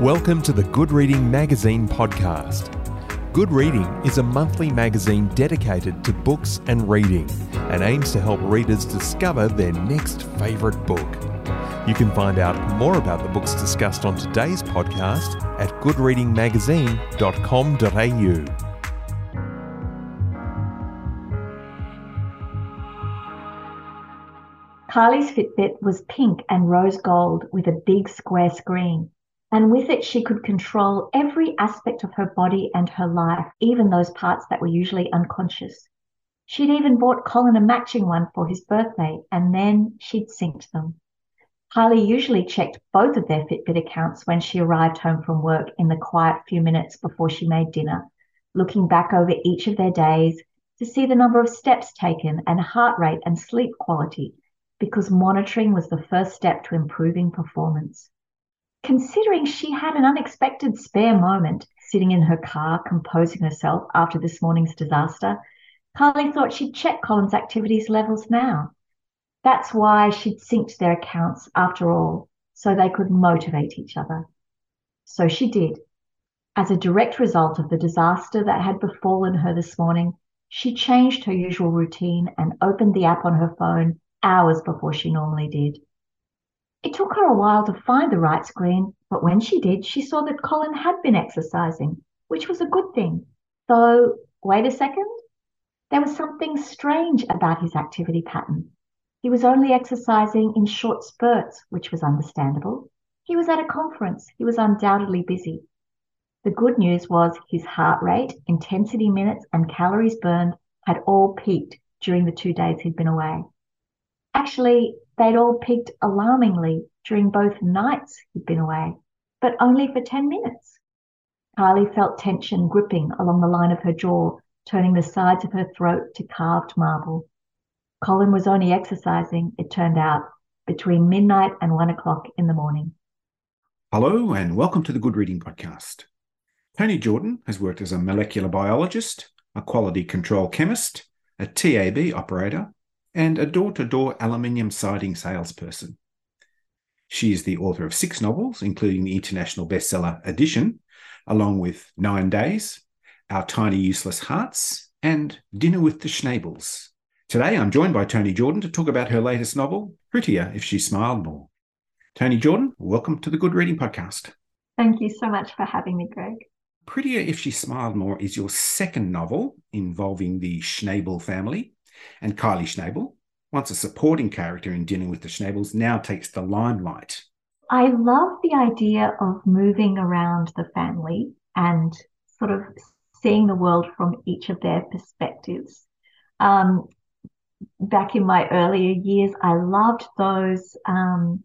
Welcome to the Good Reading Magazine podcast. Good Reading is a monthly magazine dedicated to books and reading and aims to help readers discover their next favourite book. You can find out more about the books discussed on today's podcast at goodreadingmagazine.com.au. Kylie's Fitbit was pink and rose gold with a big square screen. And with it, she could control every aspect of her body and her life, even those parts that were usually unconscious. She'd even bought Colin a matching one for his birthday, and then she'd synced them. Kylie usually checked both of their Fitbit accounts when she arrived home from work in the quiet few minutes before she made dinner, looking back over each of their days to see the number of steps taken and heart rate and sleep quality because monitoring was the first step to improving performance. Considering she had an unexpected spare moment sitting in her car composing herself after this morning's disaster, Carly thought she'd check Colin's activities levels now. That's why she'd synced their accounts after all, so they could motivate each other. So she did. As a direct result of the disaster that had befallen her this morning, she changed her usual routine and opened the app on her phone hours before she normally did. It took her a while to find the right screen, but when she did, she saw that Colin had been exercising, which was a good thing. Though, wait a second, there was something strange about his activity pattern. He was only exercising in short spurts, which was understandable. He was at a conference. He was undoubtedly busy. The good news was his heart rate, intensity minutes, and calories burned had all peaked during the two days he'd been away. Actually, they'd all peaked alarmingly during both nights he'd been away, but only for 10 minutes. Kylie felt tension gripping along the line of her jaw, turning the sides of her throat to carved marble. Colin was only exercising, it turned out, between midnight and one o'clock in the morning. Hello, and welcome to the Good Reading Podcast. Toni Jordan has worked as a molecular biologist, a quality control chemist, a TAB operator, and a door to door aluminium siding salesperson. She is the author of six novels, including the international bestseller Addition, along with Nine Days, Our Tiny Useless Hearts, and Dinner with the Schnabels. Today, I'm joined by Toni Jordan to talk about her latest novel, Prettier If She Smiled More. Toni Jordan, welcome to the Good Reading Podcast. Thank you so much for having me, Greg. Prettier If She Smiled More is your second novel involving the Schnabel family, and Kylie Schnabel, once a supporting character in Dinner with the Schnabels, now takes the limelight. I love the idea of moving around the family and sort of seeing the world from each of their perspectives. Um, back in my earlier years, I loved those um,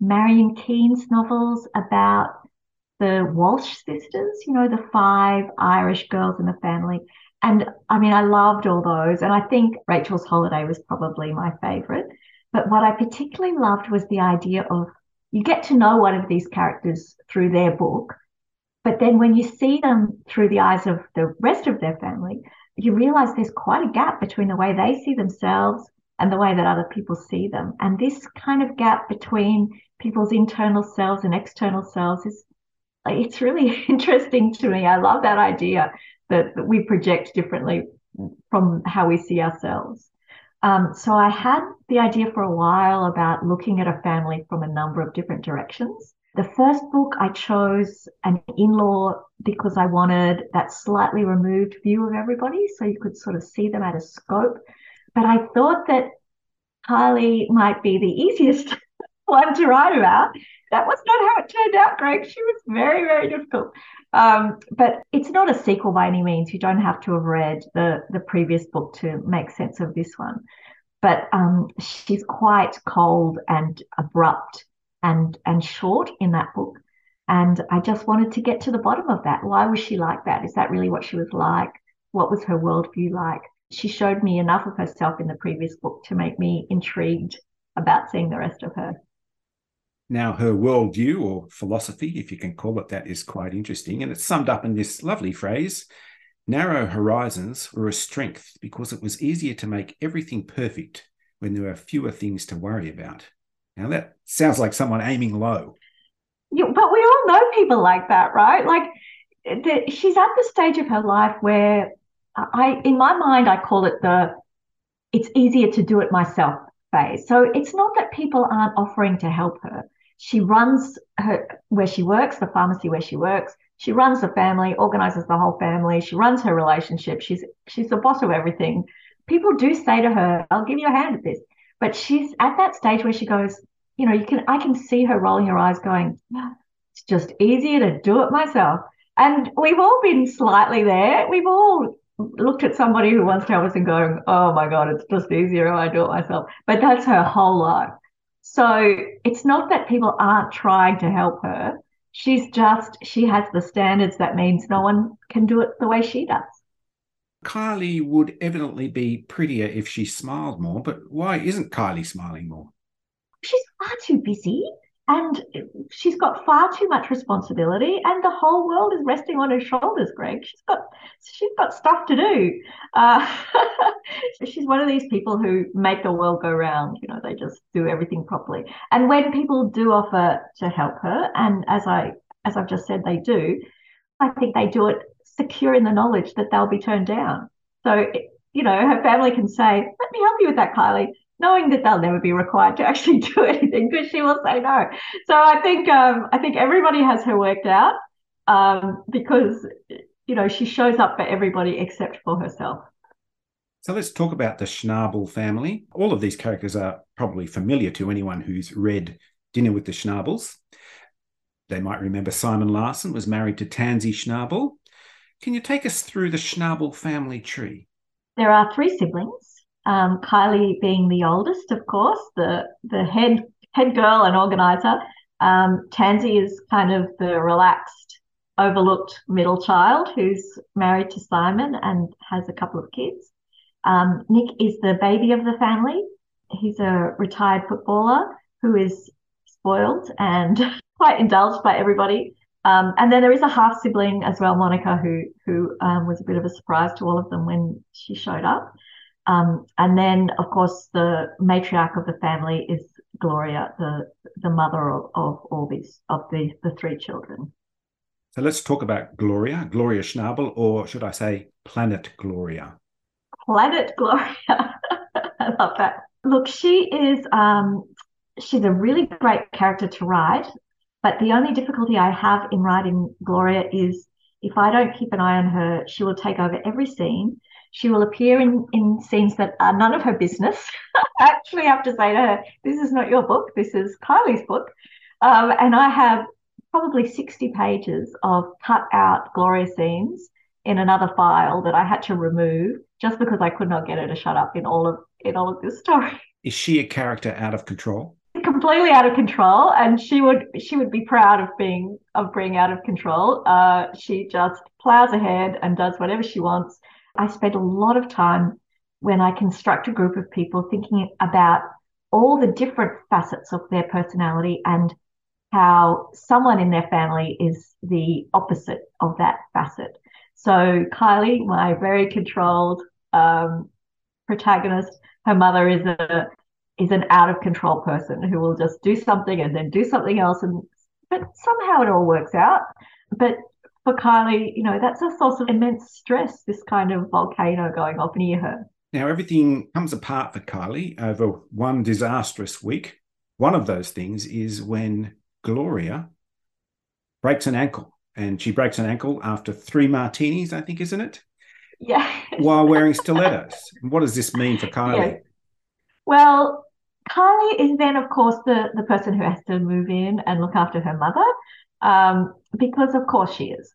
Marian Keyes novels about the Walsh sisters, you know, the five Irish girls in the family. And I mean, I loved all those. And I think Rachel's Holiday was probably my favorite. But what I particularly loved was the idea of you get to know one of these characters through their book. But then when you see them through the eyes of the rest of their family, you realize there's quite a gap between the way they see themselves and the way that other people see them. And this kind of gap between people's internal selves and external selves is it's really interesting to me. I love that idea that, that we project differently from how we see ourselves. Um, so I had the idea for a while about looking at a family from a number of different directions. The first book I chose an in-law because I wanted that slightly removed view of everybody so you could sort of see them at a scope. But I thought that Kylie might be the easiest one to write about. That was not how it turned out, Greg. She was very, very difficult. Um, but it's not a sequel by any means. You don't have to have read the, the previous book to make sense of this one. But um, she's quite cold and abrupt and and short in that book. And I just wanted to get to the bottom of that. Why was she like that? Is that really what she was like? What was her worldview like? She showed me enough of herself in the previous book to make me intrigued about seeing the rest of her. Now, her worldview or philosophy, if you can call it that, is quite interesting. And it's summed up in this lovely phrase narrow horizons were a strength because it was easier to make everything perfect when there were fewer things to worry about. Now, that sounds like someone aiming low. you, but we all know people like that, right? Like the, she's at the stage of her life where I, in my mind, I call it the it's easier to do it myself phase. So it's not that people aren't offering to help her. She runs her where she works, the pharmacy where she works. She runs the family, organizes the whole family. She runs her relationship. She's she's the boss of everything. People do say to her, "I'll give you a hand at this," but she's at that stage where she goes, you know, you can I can see her rolling her eyes, going, ah, "It's just easier to do it myself." And we've all been slightly there. We've all looked at somebody who wants to help us and going, oh my God, it's just easier if I do it myself. But that's her whole life. So it's not that people aren't trying to help her. She's just, she has the standards that means no one can do it the way she does. Kylie would evidently be prettier if she smiled more, but why isn't Kylie smiling more? She's far too busy and she's got far too much responsibility and the whole world is resting on her shoulders greg. She's got she's got stuff to do. Uh, she's one of these people who make the world go round. You know they just do everything properly. And when people do offer to help her and as i as i've just said they do i think they do it secure in the knowledge that they'll be turned down. So you know her family can say let me help you with that kylie knowing that they'll never be required to actually do anything because she will say no. So I think um, I think everybody has her worked out um, because you know she shows up for everybody except for herself. So let's talk about the Schnabel family. All of these characters are probably familiar to anyone who's read Dinner with the Schnabels. They might remember Simon Larson was married to Tansy Schnabel. Can you take us through the Schnabel family tree? There are three siblings um, Kylie being the oldest, of course, the the head head girl and organizer. Um, Tansy is kind of the relaxed, overlooked middle child who's married to Simon and has a couple of kids. Um, Nick is the baby of the family. He's a retired footballer who is spoiled and quite indulged by everybody. Um, and then there is a half sibling as well, Monica, who who um, was a bit of a surprise to all of them when she showed up. Um, and then, of course, the matriarch of the family is Gloria, the the mother of, of all these of the the three children. So let's talk about Gloria, Gloria Schnabel, or should I say Planet Gloria? Planet Gloria. I love that. Look, she is um, she's a really great character to write, but the only difficulty I have in writing Gloria is if I don't keep an eye on her, she will take over every scene she will appear in, in scenes that are none of her business. I actually have to say to her, This is not your book, this is Kylie's book. Um, and I have probably 60 pages of cut out Gloria scenes in another file that I had to remove just because I could not get her to shut up in all of in all of this story. Is she a character out of control? Completely out of control, and she would she would be proud of being of being out of control. Uh, she just plows ahead and does whatever she wants. I spend a lot of time when I construct a group of people thinking about all the different facets of their personality and how someone in their family is the opposite of that facet. So Kylie, my very controlled um, protagonist, her mother is a is an out of control person who will just do something and then do something else, and but somehow it all works out. But for Kylie, you know, that's a source of immense stress, this kind of volcano going off near her. Now, everything comes apart for Kylie over one disastrous week. One of those things is when Gloria breaks an ankle, and she breaks an ankle after three martinis, I think, isn't it? Yeah. While wearing stilettos. what does this mean for Kylie? Yeah. Well, Kylie is then, of course, the, the person who has to move in and look after her mother um, because of course she is.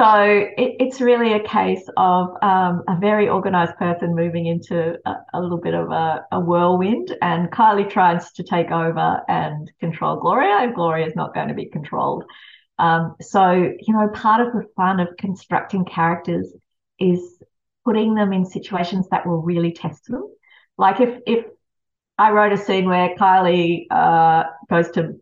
So it, it's really a case of um, a very organized person moving into a, a little bit of a, a, whirlwind, and Kylie tries to take over and control Gloria, and Gloria is not going to be controlled. Um, so you know, part of the fun of constructing characters is putting them in situations that will really test them. Like if if I wrote a scene where Kylie uh, goes to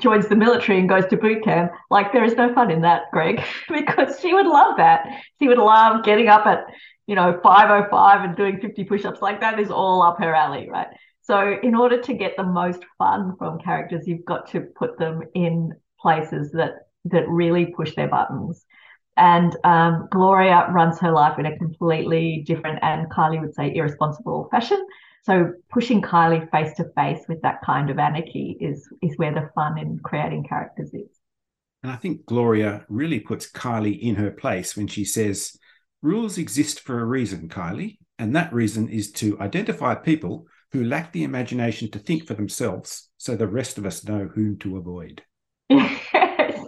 joins the military and goes to boot camp, like there is no fun in that, Greg, because she would love that. She would love getting up at, you know, 505 and doing 50 push-ups. Like that is all up her alley, right? So in order to get the most fun from characters, you've got to put them in places that that really push their buttons. And um, Gloria runs her life in a completely different and Kylie would say irresponsible fashion. So pushing Kylie face to face with that kind of anarchy is is where the fun in creating characters is. And I think Gloria really puts Kylie in her place when she says, Rules exist for a reason, Kylie, and that reason is to identify people who lack the imagination to think for themselves so the rest of us know whom to avoid. Yes,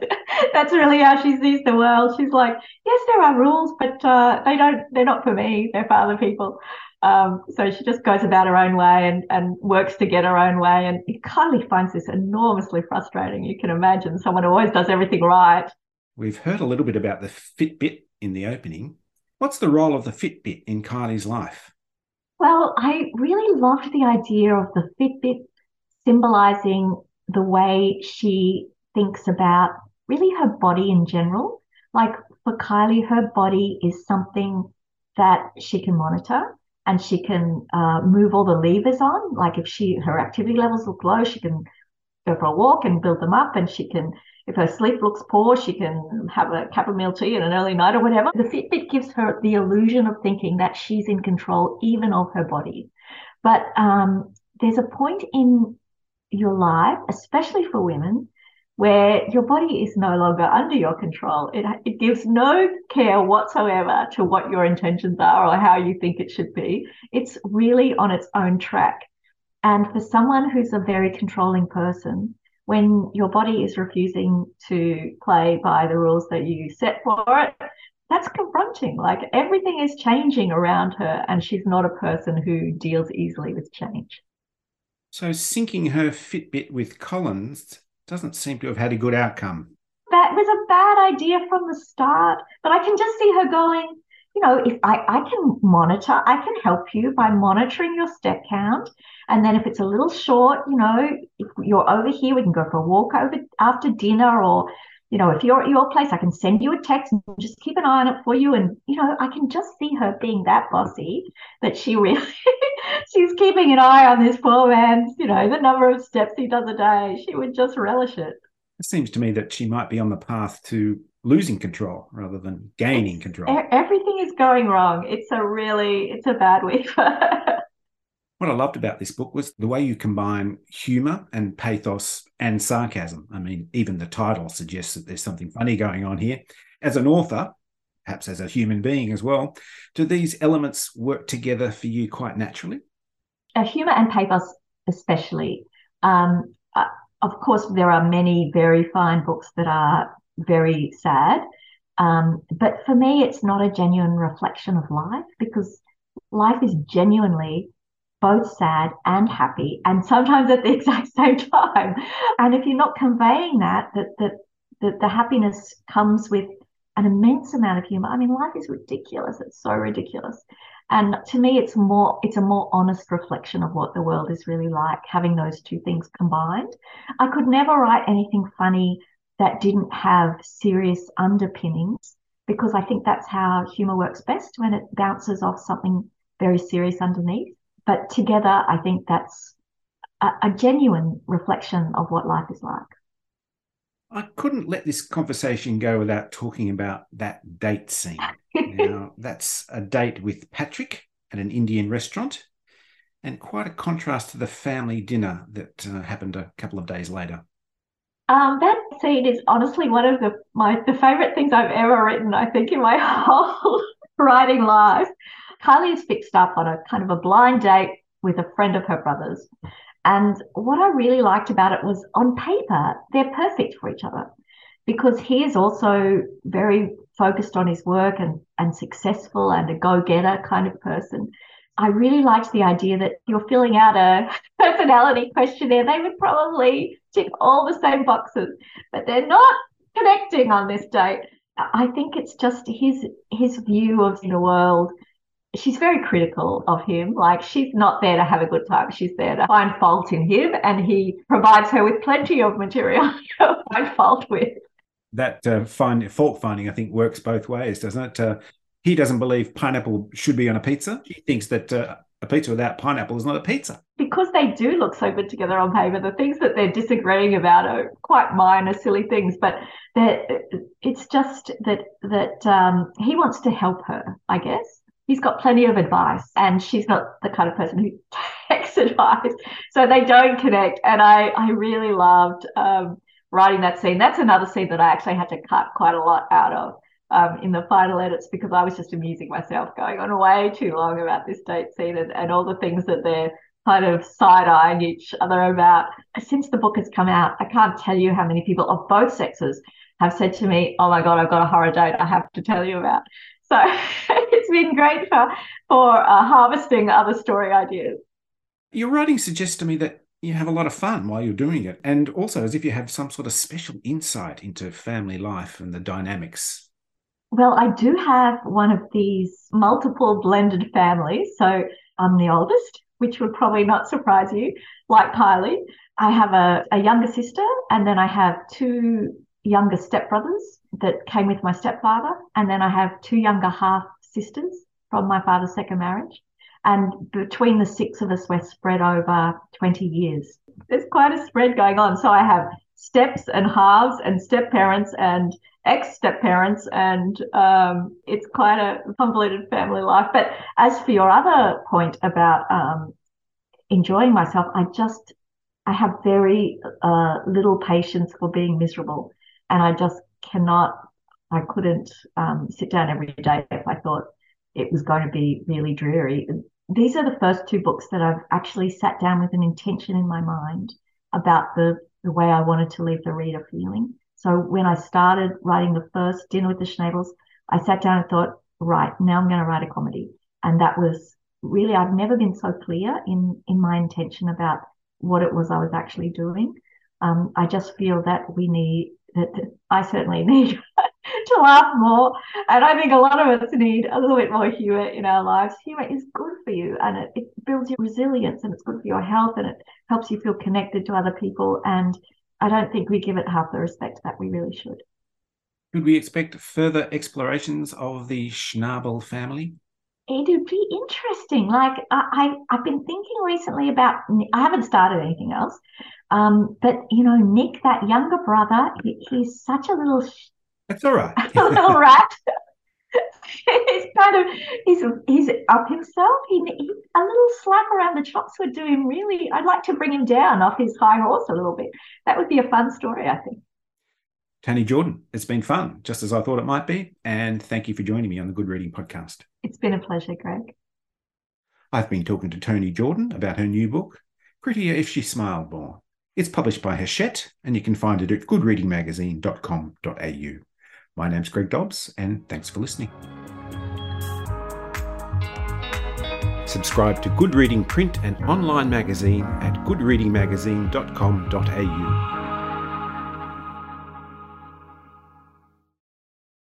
that's really how she sees the world. She's like, yes, there are rules, but uh, they don't, they're not for me, they're for other people. Um, so she just goes about her own way and, and works to get her own way. And Kylie finds this enormously frustrating. You can imagine someone who always does everything right. We've heard a little bit about the Fitbit in the opening. What's the role of the Fitbit in Kylie's life? Well, I really loved the idea of the Fitbit symbolizing the way she thinks about really her body in general. Like for Kylie, her body is something that she can monitor and she can uh, move all the levers on. Like if she her activity levels look low, she can go for a walk and build them up, and she can. If her sleep looks poor, she can have a chamomile tea and an early night or whatever. The Fitbit gives her the illusion of thinking that she's in control even of her body. But um, there's a point in your life, especially for women, where your body is no longer under your control. It, it gives no care whatsoever to what your intentions are or how you think it should be. It's really on its own track. And for someone who's a very controlling person, when your body is refusing to play by the rules that you set for it, that's confronting. Like everything is changing around her, and she's not a person who deals easily with change. So, syncing her Fitbit with Colin's doesn't seem to have had a good outcome. That was a bad idea from the start, but I can just see her going, you know, if I, I can monitor, I can help you by monitoring your step count. And then if it's a little short, you know, if you're over here, we can go for a walk over after dinner or, you know, if you're at your place, I can send you a text and just keep an eye on it for you. And, you know, I can just see her being that bossy that she really, she's keeping an eye on this poor man's, you know, the number of steps he does a day. She would just relish it. It seems to me that she might be on the path to losing control rather than gaining It's- control. Everything is going wrong. It's a really, it's a bad week for her. What I loved about this book was the way you combine humor and pathos and sarcasm. I mean, even the title suggests that there's something funny going on here. As an author, perhaps as a human being as well, do these elements work together for you quite naturally? uh, humor and pathos, especially. Um, uh, of course, there are many very fine books that are very sad. Um, but for me, it's not a genuine reflection of life because life is genuinely both sad and happy, and sometimes at the exact same time. And if you're not conveying that, that that that the happiness comes with an immense amount of humor. I mean, life is ridiculous. It's so ridiculous. And to me, it's more it's a more honest reflection of what the world is really like, having those two things combined. I could never write anything funny that didn't have serious underpinnings because I think that's how humor works best when it bounces off something very serious underneath. But together, I think that's a, a genuine reflection of what life is like. I couldn't let this conversation go without talking about that date scene. now, that's a date with Patrick at an Indian restaurant, and quite a contrast to the family dinner that uh, happened a couple of days later. Um, that scene is honestly one of the my the favorite things I've ever written. I think in my whole writing life, Kylie is fixed up on a kind of a blind date with a friend of her brother's, and what I really liked about it was on paper they're perfect for each other because he is also very focused on his work and and successful and a go getter kind of person. I really liked the idea that you're filling out a personality questionnaire. They would probably tick all the same boxes, but they're not connecting on this date. I think it's just his his view of the world. She's very critical of him. Like she's not there to have a good time. She's there to find fault in him, and he provides her with plenty of material to find fault with. That uh, find, fault finding, I think, works both ways, doesn't it? Uh, he doesn't believe pineapple should be on a pizza. He thinks that uh, a pizza without pineapple is not a pizza. because they do look so good together on paper, the things that they're disagreeing about are quite minor, silly things. But it's just that that um, he wants to help her, I guess. He's got plenty of advice, and she's not the kind of person who takes advice, so they don't connect. And I, I really loved um, writing that scene. That's another scene that I actually had to cut quite a lot out of um, in the final edits because I was just amusing myself going on way too long about this date scene and, and all the things that they're kind of side eyeing each other about. Since the book has come out, I can't tell you how many people of both sexes have said to me, "Oh my god, I've got a horror date I have to tell you about." So it's been great for for uh, harvesting other story ideas. Your writing suggests to me that you have a lot of fun while you're doing it, and also as if you have some sort of special insight into family life and the dynamics. Well, I do have one of these multiple blended families. So I'm the oldest, which would probably not surprise you, like Kylie. I have a, a younger sister, and then I have two younger stepbrothers that came with my stepfather. And then I have two younger half sisters from my father's second marriage. And between the six of us, we're spread over 20 years. There's quite a spread going on. So I have steps and halves and step parents and ex step parents, and um, it's quite a convoluted family life. But as for your other point about um, enjoying myself, I just I have very uh, little patience for being miserable, and I just cannot. I couldn't um, sit down every day if I thought it was going to be really dreary. These are the first two books that I've actually sat down with an intention in my mind about the, the way I wanted to leave the reader feeling. So when I started writing the first Dinner with the Schnabels, I sat down and thought, right, now I'm going to write a comedy. And that was really, I've never been so clear in, in my intention about what it was I was actually doing. Um, I just feel that we need, I certainly need to laugh more. And I think a lot of us need a little bit more humor in our lives. Humor is good for you and it, it builds your resilience and it's good for your health and it helps you feel connected to other people. And I don't think we give it half the respect that we really should. Could we expect further explorations of the Schnabel family? It'd be interesting. Like I, I, have been thinking recently about. I haven't started anything else, um, but you know, Nick, that younger brother, he, he's such a little that's all right. a little rat. he's kind of he's he's up himself. He, he, a little slap around the chops would do him really. I'd like to bring him down off his high horse a little bit. That would be a fun story, I think. Toni Jordan, it's been fun, just as I thought it might be. And thank you for joining me on the Good Reading Podcast. It's been a pleasure, Greg. I've been talking to Toni Jordan about her new book, Prettier If She Smiled More. It's published by Hachette, and you can find it at goodreadingmagazine.com.au. My name's Greg Dobbs, and thanks for listening. Subscribe to Good Reading print and online magazine at goodreadingmagazine.com.au.